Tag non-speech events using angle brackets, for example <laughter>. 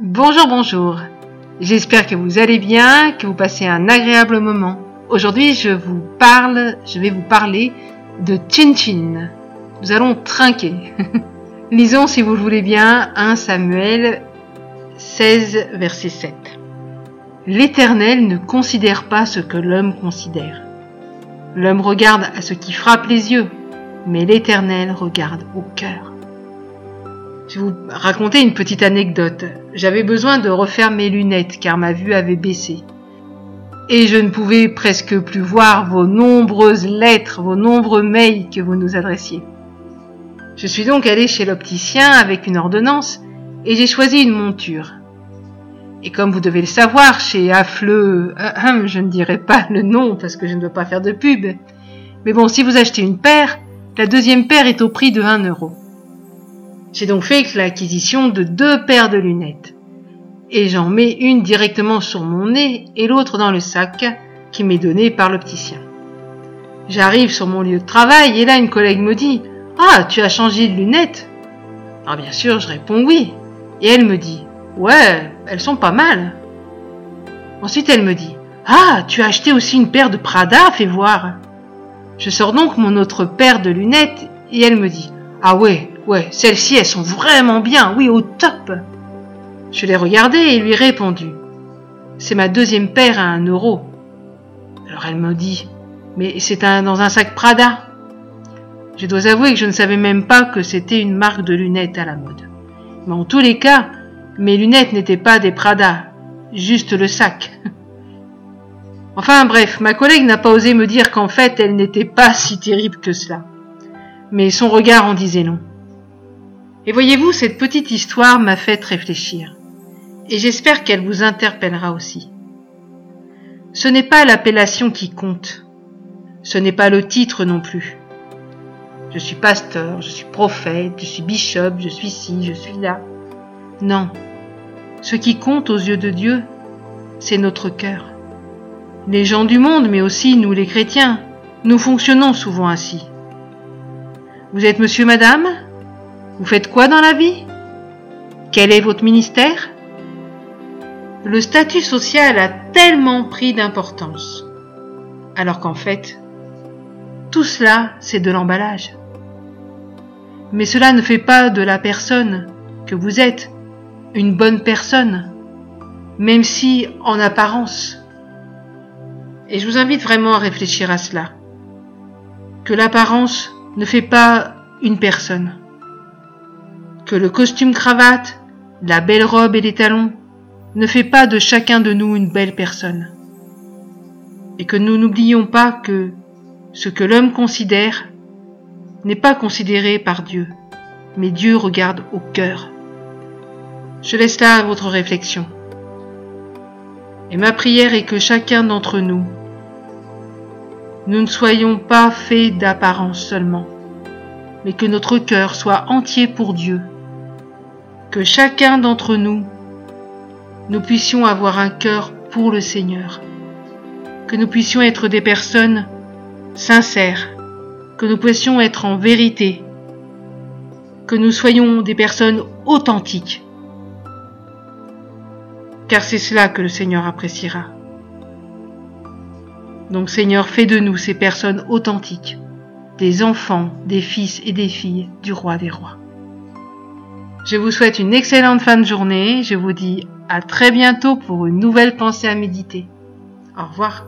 Bonjour, bonjour. J'espère que vous allez bien, que vous passez un agréable moment. Aujourd'hui, je vous parle, je vais vous parler de Chin Chin. Nous allons trinquer. <laughs> Lisons, si vous le voulez bien, 1 Samuel 16, verset 7. L'Éternel ne considère pas ce que l'homme considère. L'homme regarde à ce qui frappe les yeux, mais l'Éternel regarde au cœur. Je vous raconter une petite anecdote. J'avais besoin de refaire mes lunettes car ma vue avait baissé. Et je ne pouvais presque plus voir vos nombreuses lettres, vos nombreux mails que vous nous adressiez. Je suis donc allé chez l'opticien avec une ordonnance et j'ai choisi une monture. Et comme vous devez le savoir, chez Affleux, <clears throat> je ne dirai pas le nom parce que je ne veux pas faire de pub. Mais bon, si vous achetez une paire, la deuxième paire est au prix de 1 euro. J'ai donc fait l'acquisition de deux paires de lunettes. Et j'en mets une directement sur mon nez et l'autre dans le sac qui m'est donné par l'opticien. J'arrive sur mon lieu de travail et là une collègue me dit Ah, tu as changé de lunettes Alors bien sûr, je réponds oui. Et elle me dit Ouais, elles sont pas mal. Ensuite, elle me dit Ah, tu as acheté aussi une paire de Prada, fais voir. Je sors donc mon autre paire de lunettes et elle me dit Ah ouais, Ouais, celles-ci, elles sont vraiment bien, oui, au top. Je l'ai regardée et lui ai répondu. C'est ma deuxième paire à un euro. Alors elle me dit, mais c'est dans un sac Prada. Je dois avouer que je ne savais même pas que c'était une marque de lunettes à la mode. Mais en tous les cas, mes lunettes n'étaient pas des Prada, juste le sac. <laughs> Enfin bref, ma collègue n'a pas osé me dire qu'en fait elle n'était pas si terrible que cela. Mais son regard en disait long. Et voyez-vous, cette petite histoire m'a fait réfléchir. Et j'espère qu'elle vous interpellera aussi. Ce n'est pas l'appellation qui compte. Ce n'est pas le titre non plus. Je suis pasteur, je suis prophète, je suis bishop, je suis ci, je suis là. Non. Ce qui compte aux yeux de Dieu, c'est notre cœur. Les gens du monde, mais aussi nous les chrétiens, nous fonctionnons souvent ainsi. Vous êtes monsieur, madame? Vous faites quoi dans la vie? Quel est votre ministère? Le statut social a tellement pris d'importance. Alors qu'en fait, tout cela, c'est de l'emballage. Mais cela ne fait pas de la personne que vous êtes une bonne personne, même si en apparence. Et je vous invite vraiment à réfléchir à cela. Que l'apparence ne fait pas une personne que le costume cravate, la belle robe et les talons ne fait pas de chacun de nous une belle personne. Et que nous n'oublions pas que ce que l'homme considère n'est pas considéré par Dieu, mais Dieu regarde au cœur. Je laisse là votre réflexion. Et ma prière est que chacun d'entre nous, nous ne soyons pas faits d'apparence seulement, mais que notre cœur soit entier pour Dieu que chacun d'entre nous, nous puissions avoir un cœur pour le Seigneur, que nous puissions être des personnes sincères, que nous puissions être en vérité, que nous soyons des personnes authentiques, car c'est cela que le Seigneur appréciera. Donc Seigneur, fais de nous ces personnes authentiques, des enfants, des fils et des filles du roi des rois. Je vous souhaite une excellente fin de journée. Je vous dis à très bientôt pour une nouvelle pensée à méditer. Au revoir.